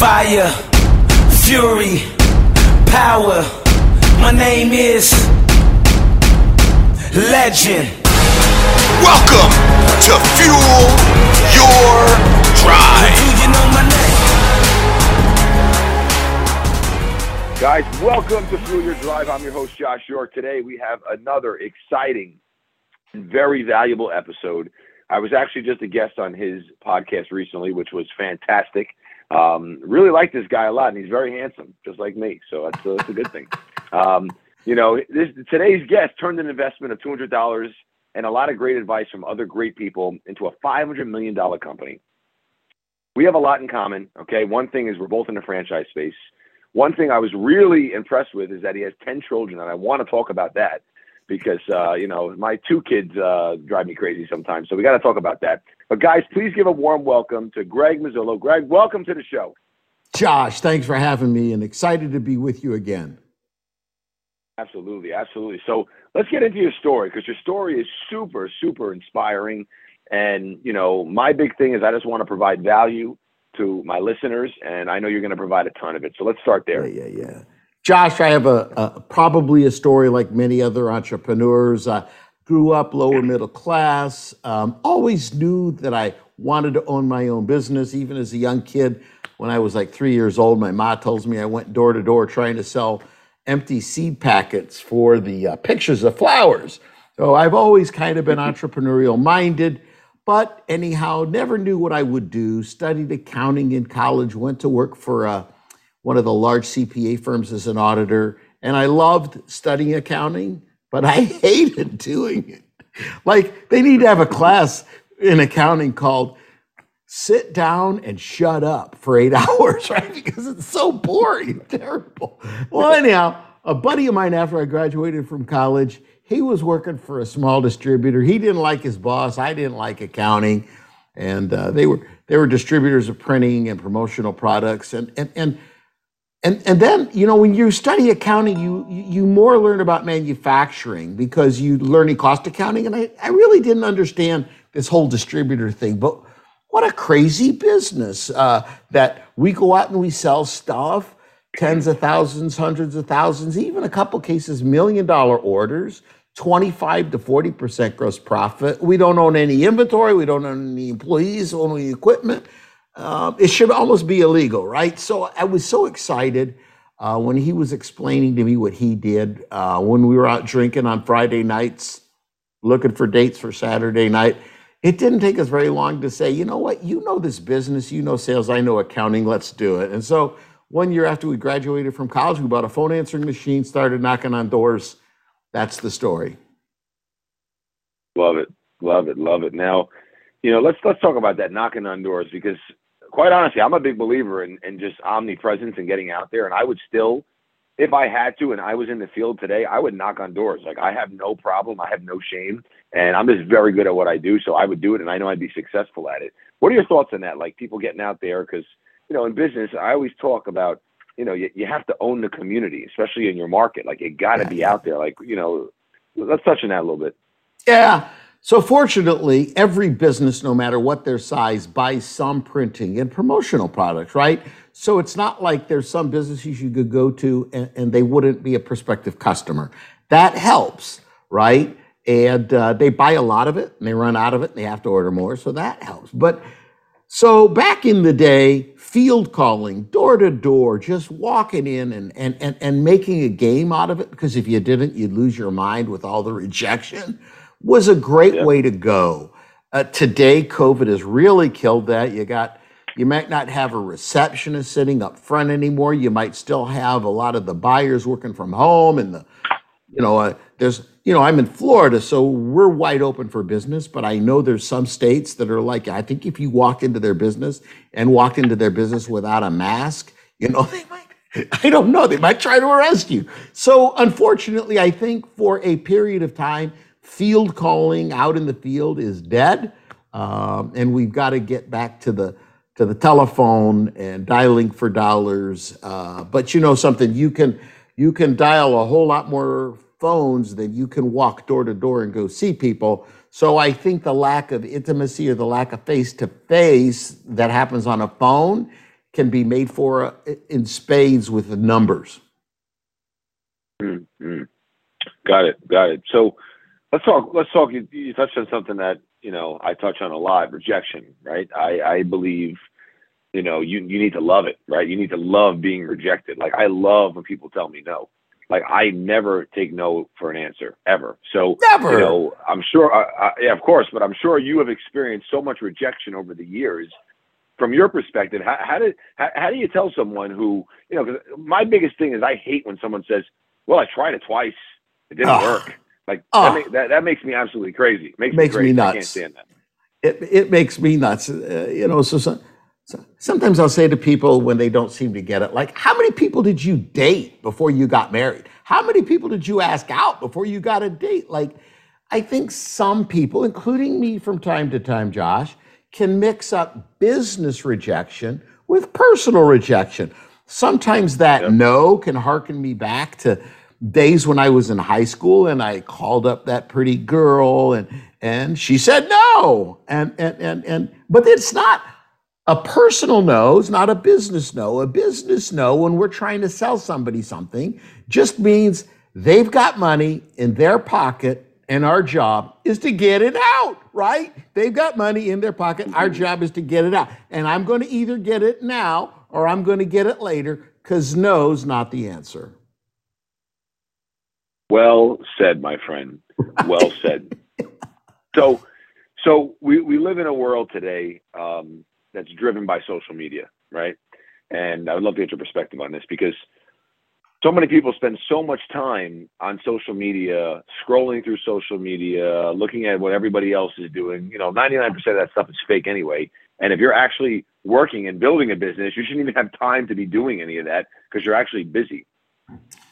Fire, fury, power. My name is Legend. Welcome to Fuel Your Drive. Do you know my name? Guys, welcome to Fuel Your Drive. I'm your host, Josh York. Today we have another exciting and very valuable episode. I was actually just a guest on his podcast recently, which was fantastic. Um, really like this guy a lot, and he's very handsome, just like me. So that's, uh, that's a good thing. Um, you know, this, today's guest turned an investment of $200 and a lot of great advice from other great people into a $500 million company. We have a lot in common. Okay. One thing is we're both in the franchise space. One thing I was really impressed with is that he has 10 children, and I want to talk about that because, uh, you know, my two kids uh, drive me crazy sometimes. So we got to talk about that. But, guys, please give a warm welcome to Greg Muzzillo. Greg, welcome to the show. Josh, thanks for having me and excited to be with you again. Absolutely. Absolutely. So let's get into your story because your story is super, super inspiring. And, you know, my big thing is I just want to provide value to my listeners, and I know you're going to provide a ton of it. So let's start there. Yeah, yeah, yeah. Josh, I have a, a probably a story like many other entrepreneurs. I grew up lower middle class. Um, always knew that I wanted to own my own business, even as a young kid. When I was like three years old, my mom tells me I went door to door trying to sell empty seed packets for the uh, pictures of flowers. So I've always kind of been entrepreneurial minded. But anyhow, never knew what I would do. Studied accounting in college, went to work for uh, one of the large CPA firms as an auditor. And I loved studying accounting, but I hated doing it. Like, they need to have a class in accounting called Sit Down and Shut Up for eight hours, right? Because it's so boring, terrible. Well, anyhow, a buddy of mine after I graduated from college, he was working for a small distributor. He didn't like his boss. I didn't like accounting, and uh, they were they were distributors of printing and promotional products. And and and and and then you know when you study accounting, you you more learn about manufacturing because you learn cost accounting. And I I really didn't understand this whole distributor thing, but what a crazy business uh, that we go out and we sell stuff tens of thousands, hundreds of thousands, even a couple cases, million dollar orders. 25 to 40% gross profit. We don't own any inventory. We don't own any employees, own equipment. Uh, it should almost be illegal, right? So I was so excited uh, when he was explaining to me what he did uh, when we were out drinking on Friday nights, looking for dates for Saturday night. It didn't take us very long to say, you know what, you know this business, you know sales, I know accounting, let's do it. And so one year after we graduated from college, we bought a phone answering machine, started knocking on doors that's the story. Love it, love it, love it. Now, you know, let's let's talk about that knocking on doors because, quite honestly, I'm a big believer in, in just omnipresence and getting out there. And I would still, if I had to, and I was in the field today, I would knock on doors. Like I have no problem, I have no shame, and I'm just very good at what I do. So I would do it, and I know I'd be successful at it. What are your thoughts on that? Like people getting out there because you know, in business, I always talk about you know, you, you have to own the community, especially in your market. Like you got to be out there. Like, you know, let's touch on that a little bit. Yeah. So fortunately, every business, no matter what their size, buys some printing and promotional products, right? So it's not like there's some businesses you could go to and, and they wouldn't be a prospective customer. That helps, right? And uh, they buy a lot of it and they run out of it and they have to order more. So that helps. But so back in the day, field calling, door to door, just walking in and, and, and, and making a game out of it, because if you didn't, you'd lose your mind with all the rejection, was a great yep. way to go. Uh, today, COVID has really killed that. You got, you might not have a receptionist sitting up front anymore. You might still have a lot of the buyers working from home and the, you know, uh, there's you know, I'm in Florida, so we're wide open for business, but I know there's some states that are like, I think if you walked into their business and walked into their business without a mask, you know, they might, I don't know, they might try to arrest you. So unfortunately, I think for a period of time, field calling out in the field is dead. Um, and we've got to get back to the to the telephone and dialing for dollars. Uh, but you know something, you can you can dial a whole lot more phones than you can walk door to door and go see people. So I think the lack of intimacy or the lack of face to face that happens on a phone can be made for uh, in spades with the numbers. Mm-hmm. Got it. Got it. So let's talk. Let's talk. You, you, touched on something that you know I touch on a lot: rejection. Right. I, I believe you know you you need to love it. Right. You need to love being rejected. Like I love when people tell me no. Like I never take no for an answer ever. So never. You know, I'm sure. I, I, yeah, of course, but I'm sure you have experienced so much rejection over the years. From your perspective, how, how did how, how do you tell someone who you know? Because my biggest thing is I hate when someone says, "Well, I tried it twice, it didn't oh. work." Like oh. that, that, that, makes me absolutely crazy. Makes, makes me, me nuts. I can't stand that. It it makes me nuts. Uh, you know, so, so sometimes I'll say to people when they don't seem to get it, like, how many people did you date before you got married? How many people did you ask out before you got a date? Like, I think some people, including me from time to time, Josh, can mix up business rejection with personal rejection. Sometimes that yep. no can harken me back to days when I was in high school and I called up that pretty girl and and she said no. And and and and but it's not a personal no, it's not a business no. A business no when we're trying to sell somebody something just means they've got money in their pocket and our job is to get it out, right? They've got money in their pocket. Our mm-hmm. job is to get it out. And I'm going to either get it now or I'm going to get it later because no's not the answer. Well said, my friend. Well said. so, so we, we live in a world today um, that's driven by social media, right? And I would love to get your perspective on this because – so many people spend so much time on social media, scrolling through social media, looking at what everybody else is doing. You know, 99% of that stuff is fake anyway. And if you're actually working and building a business, you shouldn't even have time to be doing any of that because you're actually busy.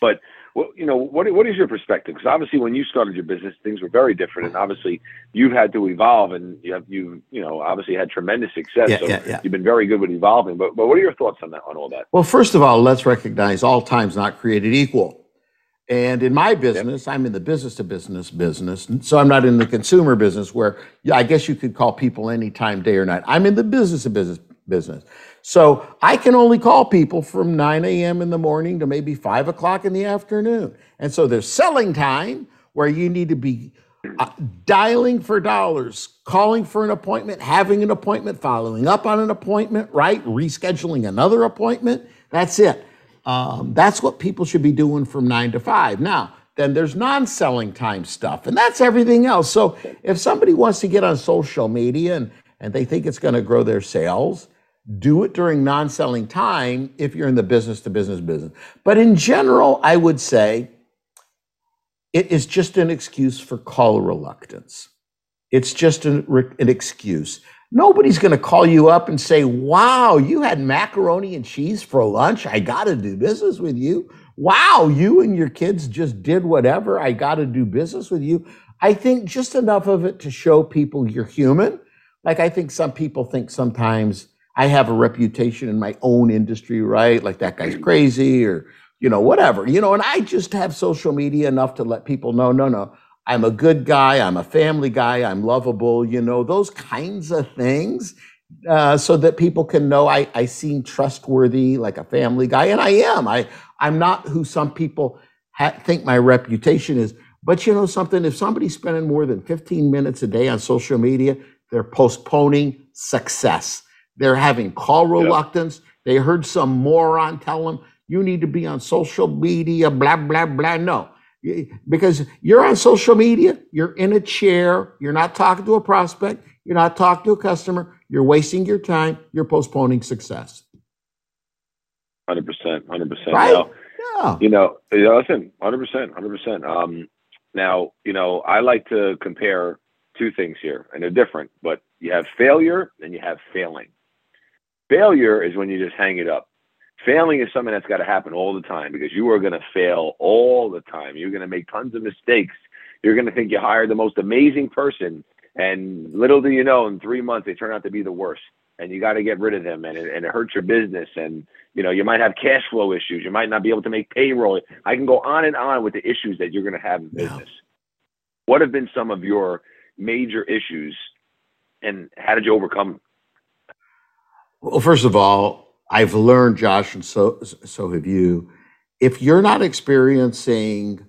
But well, you know, what what is your perspective? Because obviously, when you started your business, things were very different, and obviously, you've had to evolve, and you have you you know obviously had tremendous success. Yeah, so yeah, yeah. you've been very good with evolving. But but what are your thoughts on that on all that? Well, first of all, let's recognize all times not created equal. And in my business, I'm in the business to business business. So I'm not in the consumer business where I guess you could call people anytime, day or night. I'm in the business to business business. So I can only call people from 9 a.m. in the morning to maybe 5 o'clock in the afternoon. And so there's selling time where you need to be uh, dialing for dollars, calling for an appointment, having an appointment, following up on an appointment, right? Rescheduling another appointment. That's it. Um, that's what people should be doing from 9 to 5. Now, then there's non selling time stuff, and that's everything else. So if somebody wants to get on social media and, and they think it's going to grow their sales, do it during non selling time if you're in the business to business business. But in general, I would say it is just an excuse for call reluctance. It's just an, an excuse. Nobody's going to call you up and say, Wow, you had macaroni and cheese for lunch. I got to do business with you. Wow, you and your kids just did whatever. I got to do business with you. I think just enough of it to show people you're human. Like I think some people think sometimes I have a reputation in my own industry, right? Like that guy's crazy or, you know, whatever, you know, and I just have social media enough to let people know, no, no, I'm a good guy. I'm a family guy. I'm lovable, you know, those kinds of things. Uh, so that people can know I, I seem trustworthy, like a family guy, and I am. I I'm not who some people ha- think my reputation is. But you know something? If somebody's spending more than 15 minutes a day on social media, they're postponing success. They're having call reluctance. They heard some moron tell them, you need to be on social media, blah, blah, blah. No, because you're on social media, you're in a chair, you're not talking to a prospect, you're not talking to a customer, you're wasting your time, you're postponing success. 100%, 100%. Right? Now, yeah. You know, listen, 100%, 100%. Um, now, you know, I like to compare two things here, and they're different, but you have failure and you have failing. Failure is when you just hang it up. Failing is something that's got to happen all the time because you are going to fail all the time. You're going to make tons of mistakes. You're going to think you hired the most amazing person, and little do you know, in three months they turn out to be the worst, and you got to get rid of them, and it, and it hurts your business, and you know you might have cash flow issues. You might not be able to make payroll. I can go on and on with the issues that you're going to have in business. Yeah. What have been some of your major issues, and how did you overcome well, first of all, I've learned, Josh, and so so have you. If you're not experiencing,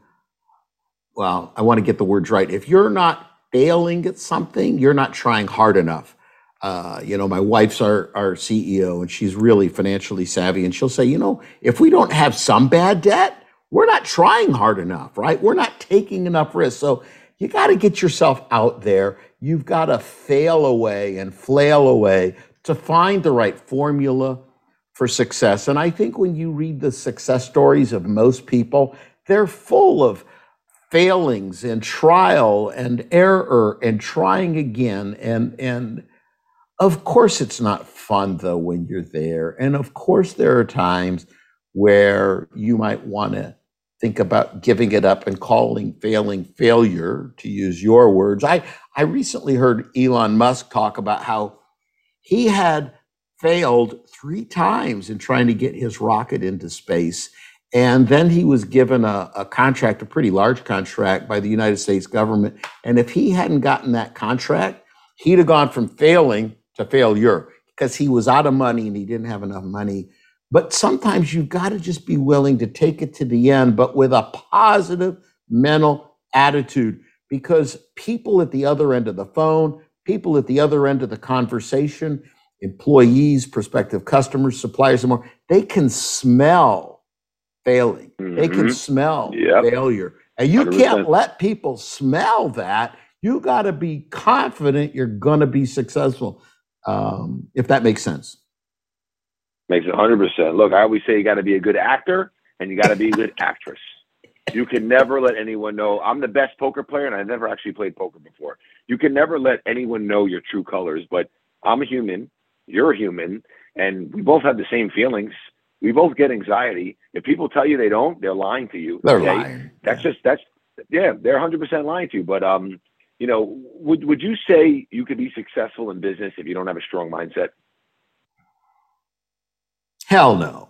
well, I want to get the words right. If you're not failing at something, you're not trying hard enough. Uh, you know, my wife's our, our CEO and she's really financially savvy. And she'll say, you know, if we don't have some bad debt, we're not trying hard enough, right? We're not taking enough risk. So you got to get yourself out there. You've got to fail away and flail away to find the right formula for success. And I think when you read the success stories of most people, they're full of failings and trial and error and trying again. And and of course it's not fun though when you're there. And of course there are times where you might want to think about giving it up and calling failing failure to use your words. I i recently heard elon musk talk about how he had failed three times in trying to get his rocket into space and then he was given a, a contract, a pretty large contract by the United States government. And if he hadn't gotten that contract, he'd have gone from failing to failure because he was out of money and he didn't have enough money. But sometimes you've got to just be willing to take it to the end, but with a positive mental attitude because people at the other end of the phone, people at the other end of the conversation, employees, prospective customers, suppliers, and more, they can smell failing. They can Mhm. smell Yep. failure. And you 100%. can't let people smell that. You got to be confident you're going to be successful, um, if that makes sense. Makes it 100%. Look, I always say you got to be a good actor and you got to be a good actress. You can never let anyone know I'm the best poker player and I've never actually played poker before. You can never let anyone know your true colors, but I'm a human, you're a human, and we both have the same feelings. We both get anxiety. If people tell you they don't, they're lying to you. They're okay? lying. That's just that's yeah, they're 100% lying to you, but um you know, would would you say you could be successful in business if you don't have a strong mindset? Hell no.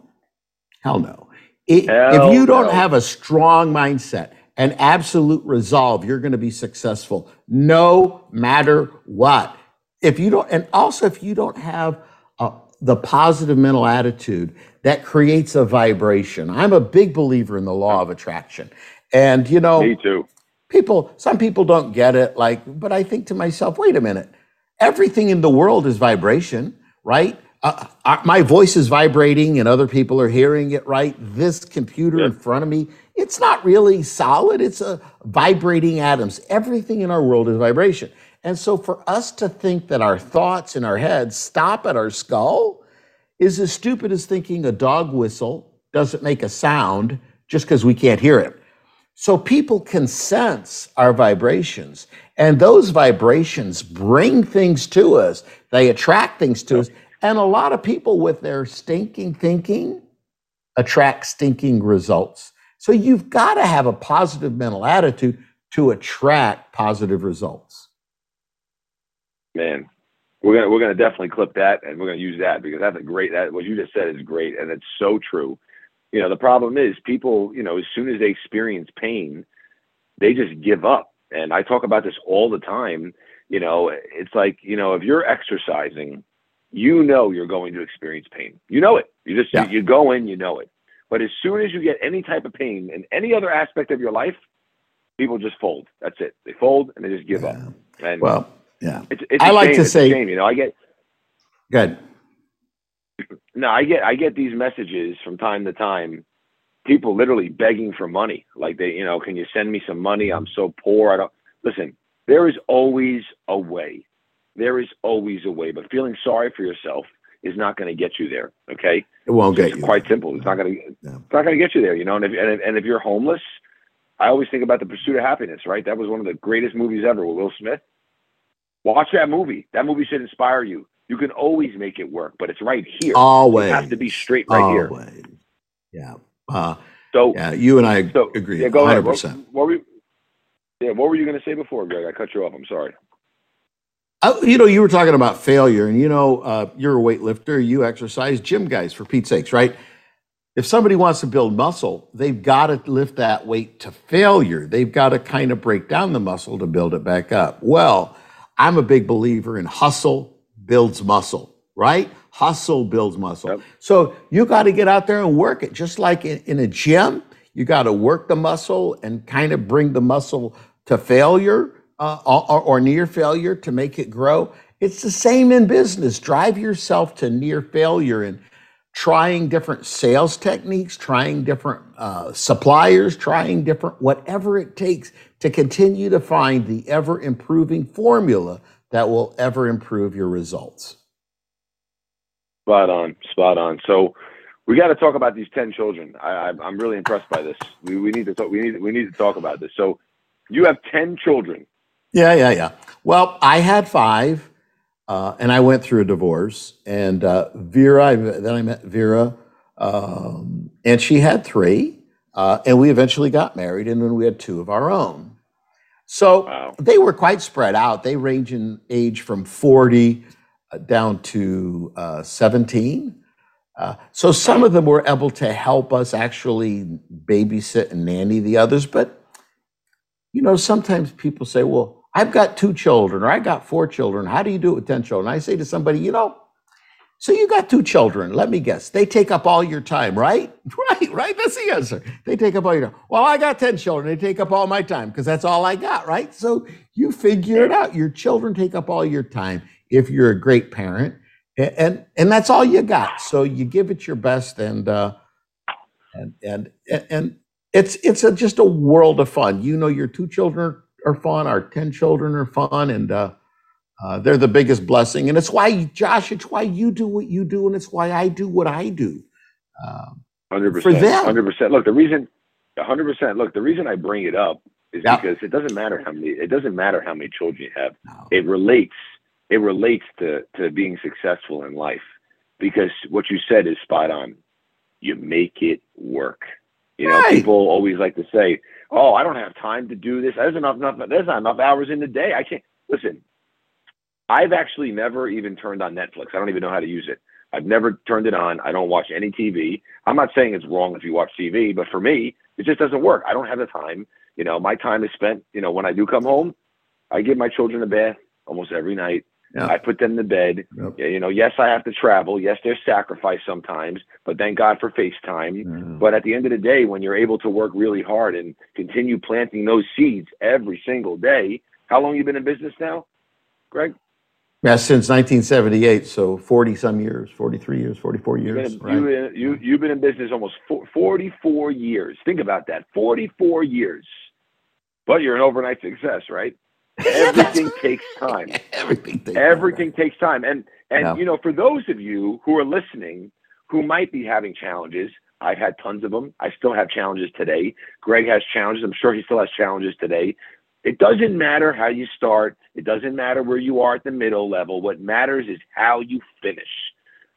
Hell no. I- Hell if you don't no. have a strong mindset and absolute resolve, you're going to be successful no matter what. If you don't, and also if you don't have uh, the positive mental attitude that creates a vibration. I'm a big believer in the law of attraction. And, you know, Me too. people some people don't get it like but i think to myself wait a minute everything in the world is vibration right uh, uh, my voice is vibrating and other people are hearing it right? This computer in front of me it's not really solid it's a vibrating atoms. Everything in our world is vibration. And so for us to think that our thoughts in our heads stop at our skull is as stupid as thinking a dog whistle doesn't make a sound just because we can't hear it. So people can sense our vibrations, and those vibrations bring things to us. They attract things to us. And a lot of people with their stinking thinking attract stinking results. So you've got to have a positive mental attitude to attract positive results. Man, we're gonna we're gonna definitely clip that and we're gonna use that because that's a great that what you just said is great and it's so true. You know, the problem is people, you know, as soon as they experience pain, they just give up. And I talk about this all the time. You know, it's like, you know, if you're exercising, you know you're going to experience pain. You know it. You just Yeah. you go in, you know it. But as soon as you get any type of pain in any other aspect of your life, people just fold. That's it. They fold and they just give up. And Well, yeah. it's, it's I like shame. to It's say- shame. You know, I get Good. no, I get I get these messages from time to time. People literally begging for money, like they, you know, can you send me some money? I'm so poor. I don't listen. There is always a way. There is always a way. But feeling sorry for yourself is not going to get you there. Okay, It won't get it's you. quite simple. It's not going to. Yeah. It's not going to get you there. You know, and if, and if and if you're homeless, I always think about the Pursuit of Happiness. Right, that was one of the greatest movies ever with Will Smith. Watch that movie. That movie should inspire you. You can always make it work, but it's right here. Always. You have to be straight right here. Always. Yeah. Uh, So, yeah. You and I so agree. Yeah, go ahead. What, 100%. what were you, yeah, what were you going to say before, Greg? I cut you off. I'm sorry. Uh, you know, you were talking about failure, and you know, uh, you're a weightlifter, you exercise, gym guys, for Pete's sakes, right? If somebody wants to build muscle, they've got to lift that weight to failure. They've got to kind of break down the muscle to build it back up. Well, I'm a big believer in hustle builds muscle, right? Hustle builds muscle. Yep. So you got to get out there and work it. Just like in, in a gym, you got to work the muscle and kind of bring the muscle to failure uh, or, or near failure to make it grow. It's the same in business. Drive yourself to near failure and trying different sales techniques, trying different uh, suppliers, trying different whatever it takes to continue to find the ever improving formula that will ever improve your results. Spot on, spot on. So we got to talk about these ten children. I, I, I'm really impressed by this. We, we need to talk. We need we need to talk about this. So you have ten children. Yeah, yeah, yeah. Well, I had five, uh, and I went through a divorce. And uh, Vera, I, then I met Vera, um, and she had three, uh, and we eventually got married, and then we had two of our own. So Wow. they were quite spread out. They range in age from 40 uh, down to uh, 17. Uh, so some of them were able to help us actually babysit and nanny the others. But, you know, sometimes people say, well, I've got two children or I got four children. How do you do it with 10 children? I say to somebody, you know, so you got two children. Let me guess. They take up all your time, right? Right, right. That's the answer. They take up all your time. Well, I got 10 children. They take up all my time because that's all I got, right? So you figure it out. Your children take up all your time if you're a great parent. And and, and that's all you got. So you give it your best and uh and and and it's it's a, just a world of fun. You know your two children are fun, our 10 children are fun and uh uh, they're the biggest blessing, and it's why Josh. It's why you do what you do, and it's why I do what I do. Um, Hundred For them. Hundred percent. Look, the reason. hundred percent. Look, the reason I bring it up is Yeah. because it doesn't matter how many. It doesn't matter how many children you have. no. It relates. It relates to to being successful in life because what you said is spot on. You make it work. You know, Right. people always like to say, "Oh, I don't have time to do this. There's enough, enough. There's not enough hours in the day. I can't." Listen, I've actually never even turned on Netflix. I don't even know how to use it. I've never turned it on. I don't watch any TV. I'm not saying it's wrong if you watch TV, but for me, it just doesn't work. I don't have the time. You know, my time is spent, you know, when I do come home, I give my children a bath almost every night. Yeah. I put them to bed. Yep. You know, yes, I have to travel. Yes, there's sacrifice sometimes, but thank God for FaceTime. Yeah. But at the end of the day, when you're able to work really hard and continue planting those seeds every single day, how long you been in business now, Greg? Yeah, since 1978, so 40 some years, 43 years, 44 You've years. been, right? you've, been, you, you've been in business almost 44 years. Think about that 44 years. But you're an overnight success, right? Everything takes time. Everything. takes Everything takes time. And, and Yeah. you know, for those of you who are listening who might be having challenges, I've had tons of them. I still have challenges today. Greg has challenges. I'm sure he still has challenges today. It doesn't matter how you start. It doesn't matter where you are at the middle level. What matters is how you finish.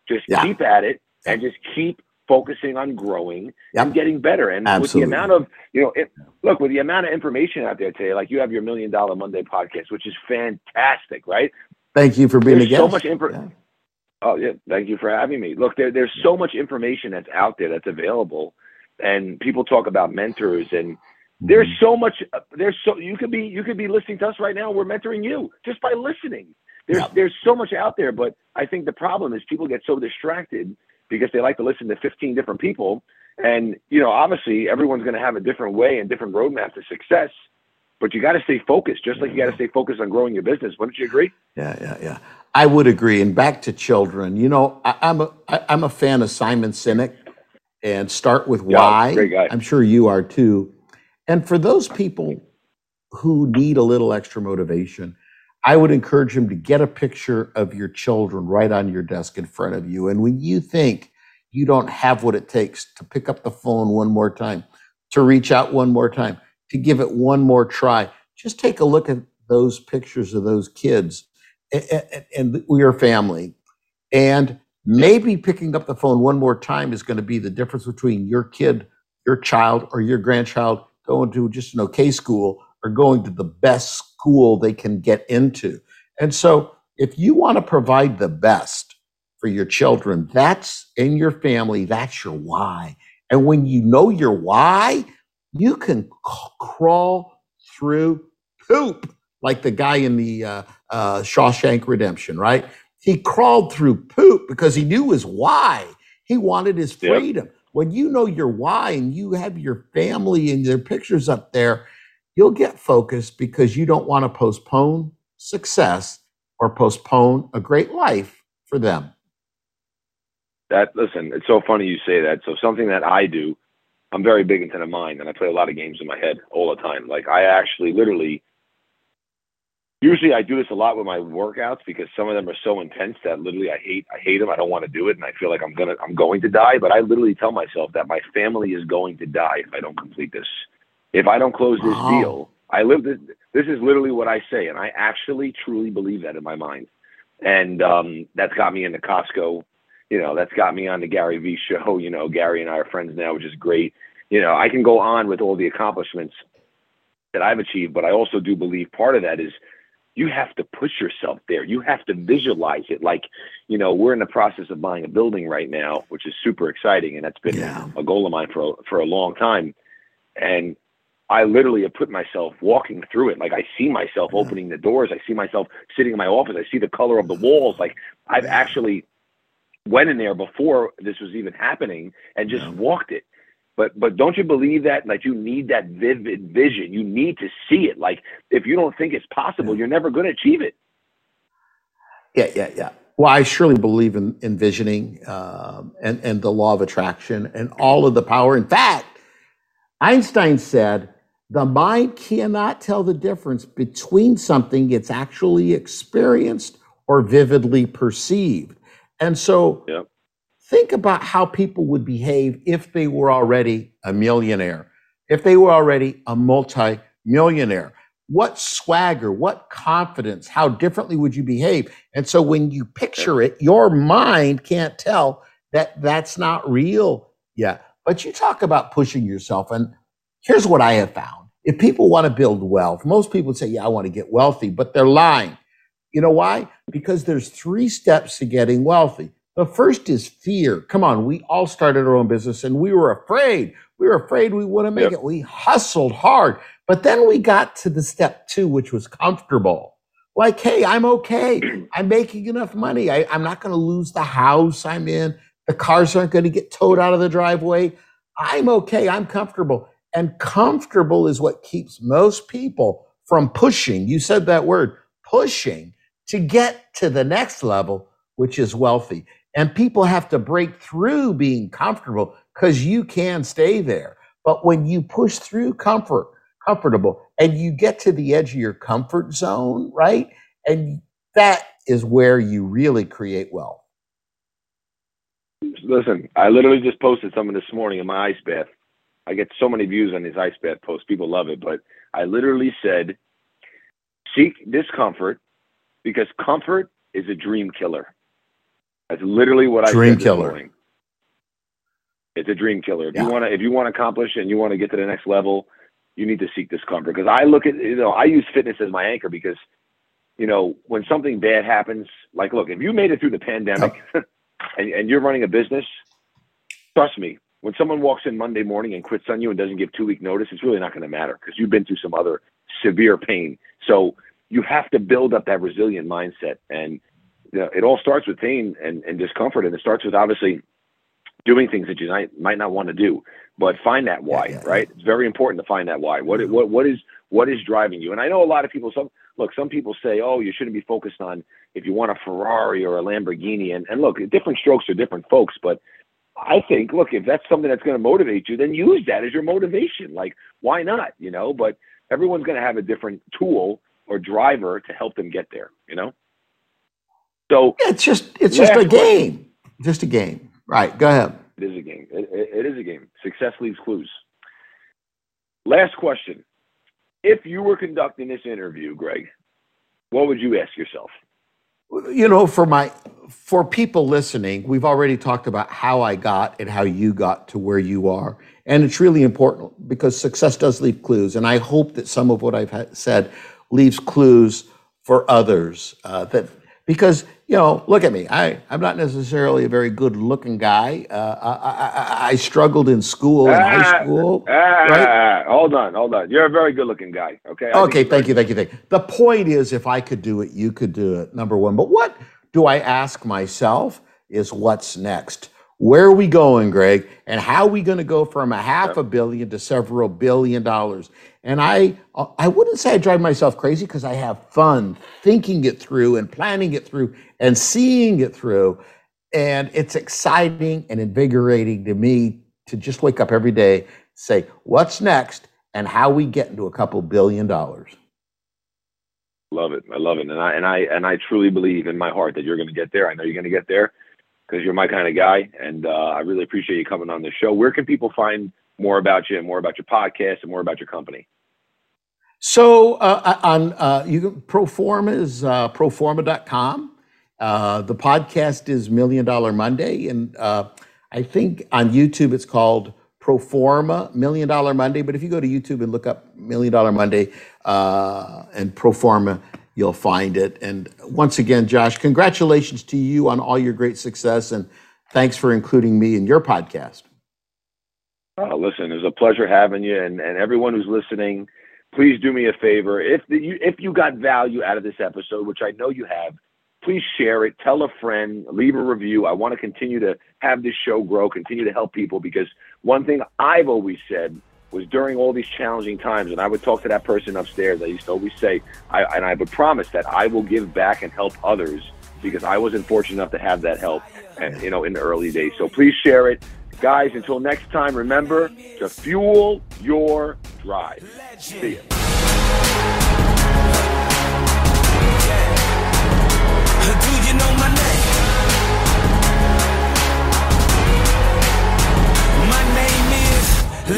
Just Yeah. keep at it and just keep focusing on growing Yep. and getting better. And Absolutely. with the amount of, you know, it, look, with the amount of information out there today, like you have your Million Dollar Monday podcast, which is fantastic, right? Thank you for being There's a guest. so much Yeah. Oh yeah, thank you for having me. Look, there, there's so much information that's out there that's available, and people talk about mentors, and there's Mm-hmm. so much. There's so you could be you could be listening to us right now. We're mentoring you just by listening. There's Yeah. there's so much out there, but I think the problem is people get so distracted because they like to listen to 15 different people, and you know obviously everyone's going to have a different way and different roadmap to success. But you got to stay focused, just like you got to stay focused on growing your business. Wouldn't you agree? Yeah, yeah, yeah. I would agree. And back to children, you know, I, I'm a I, I'm a fan of Simon Sinek, and start with Yeah, why. I'm sure you are too. And for those people who need a little extra motivation, I would encourage him to get a picture of your children right on your desk in front of you. And when you think you don't have what it takes to pick up the phone one more time, to reach out one more time, to give it one more try, just take a look at those pictures of those kids and, and, your family. And maybe picking up the phone one more time is going to be the difference between your kid, your child, or your grandchild going to just an okay school or going to the best school they can get into. And so, if you want to provide the best for your children, that's in your family, that's your why. And when you know your why, you can c- crawl through poop like the guy in the uh, uh, Shawshank Redemption, right? He crawled through poop because he knew his why. He wanted his Yep. freedom. When you know your why and you have your family and their pictures up there, you'll get focused because you don't want to postpone success or postpone a great life for them. That listen, it's so funny you say that. So something that I do, I'm very big into the mind, and I play a lot of games in my head all the time. Like I actually, literally, usually I do this a lot with my workouts because some of them are so intense that literally I hate, I hate them. I don't want to do it, and I feel like I'm gonna, I'm going to die. But I literally tell myself that my family is going to die if I don't complete this. If I don't close this Wow. deal, I live this. This is literally what I say, and I actually truly believe that in my mind. And um, that's got me into Costco you know, that's got me on the Gary Vee show. You know, Gary and I are friends now, which is great. You know, I can go on with all the accomplishments that I've achieved, but I also do believe part of that is you have to push yourself there. You have to visualize it. Like, you know, we're in the process of buying a building right now, which is super exciting, and that's been Yeah. a goal of mine for for a long time. And I literally have put myself walking through it. Like I see myself opening the doors. I see myself sitting in my office. I see the color of the walls. Like I've actually went in there before this was even happening and just walked it. But but don't you believe that like you need that vivid vision? You need to see it. Like if you don't think it's possible, you're never going to achieve it. Yeah, yeah, yeah. Well, I surely believe in envisioning um, and, and the law of attraction and all of the power. In fact, Einstein said the mind cannot tell the difference between something it's actually experienced or vividly perceived. And so Yep. think about how people would behave if they were already a millionaire, if they were already a multi-millionaire. What swagger, what confidence, how differently would you behave? And so when you picture it, your mind can't tell that that's not real yet. But you talk about pushing yourself. And here's what I have found. If people want to build wealth, most people say, yeah, I want to get wealthy, but they're lying. You know why? Because there's three steps to getting wealthy. The first is fear. Come on, we all started our own business and we were afraid. We were afraid we wouldn't make Yep. it. We hustled hard. But then we got to the step two, which was comfortable. Like, hey, I'm okay. I'm making enough money. I, I'm not going to lose the house I'm in. The cars aren't going to get towed out of the driveway. I'm okay. I'm comfortable. And comfortable is what keeps most people from pushing. You said that word, pushing to get to the next level, which is wealthy. And people have to break through being comfortable because you can stay there. But when you push through comfort, comfortable, and you get to the edge of your comfort zone, right? And that is where you really create wealth. Listen, I literally just posted something this morning in my ice bath. I get so many views on these ice bath posts. People love it, but I literally said, seek discomfort because comfort is a dream killer. That's literally what I Dream said killer. morning. It's a dream killer. If Yeah. you want to, if you want to accomplish and you want to get to the next level, you need to seek discomfort. Because I look at, you know, I use fitness as my anchor because, you know, when something bad happens, like, look, if you made it through the pandemic and, and you're running a business, trust me, when someone walks in Monday morning and quits on you and doesn't give two week notice, it's really not going to matter because you've been through some other severe pain. So you have to build up that resilient mindset. And you know, it all starts with pain and, and discomfort. And it starts with obviously doing things that you might, might not want to do, but find that why, yeah, right? It's very important to find that why. What, what, what is, what is driving you? And I know a lot of people, some, look, some people say, oh, you shouldn't be focused on if you want a Ferrari or a Lamborghini. And, and look, different strokes are different folks, but I think, look, if that's something that's going to motivate you, then use that as your motivation. Like, why not? You know, but everyone's going to have a different tool or driver to help them get there, you know? So It's just it's just Last a game. Just a game. Right. Go ahead. it is a game. It, it, it is a game. Success leaves clues. Last question. If you were conducting this interview, Greg, what would you ask yourself? You know for my for people listening we've already talked about how i got and how you got to where you are. And it's really important because success does leave clues. And i hope that some of what i've said leaves clues for others uh, that because you know look at me i i'm not necessarily a very good looking guy uh, I, I, I- struggled in school in high school Ah, right hold on, hold on. You're a very good looking guy. Okay. I Okay, thank you, thank you, thank you. The point is, if I could do it, you could do it. Number one, but what do I ask myself is what's next? Where are we going, Greg? And how are we going to go from a half a billion to several billion dollars? And I, I wouldn't say I drive myself crazy because I have fun thinking it through and planning it through and seeing it through. And it's exciting and invigorating to me to just wake up every day, say, what's next and how we get into a couple billion dollars. Love it. I love it. And I and I and I truly believe in my heart that you're going to get there. I know you're going to get there because you're my kind of guy, and uh, I really appreciate you coming on the show. Where can people find more about you, and more about your podcast, and more about your company? So uh, on uh, you can, is uh, proforma.com. Uh, the podcast is Million Dollar Monday, and uh, I think on YouTube it's called Proforma Million Dollar Monday. But if you go to YouTube and look up Million Dollar Monday uh, and Proforma, you'll find it. And once again, Josh, congratulations to you on all your great success, and thanks for including me in your podcast. Oh, listen, it was a pleasure having you, and, and everyone who's listening, please do me a favor. If the, you, if you got value out of this episode, which I know you have, please share it. Tell a friend. Leave a review. I want to continue to have this show grow, continue to help people because one thing I've always said was during all these challenging times, and I would talk to that person upstairs. I used to always say, I, and I would promise that I will give back and help others because I wasn't fortunate enough to have that help, and, you know, in the early days. So please share it, guys. Until next time, remember to fuel your drive. See ya. Do you know my name? My name is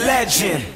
Legend.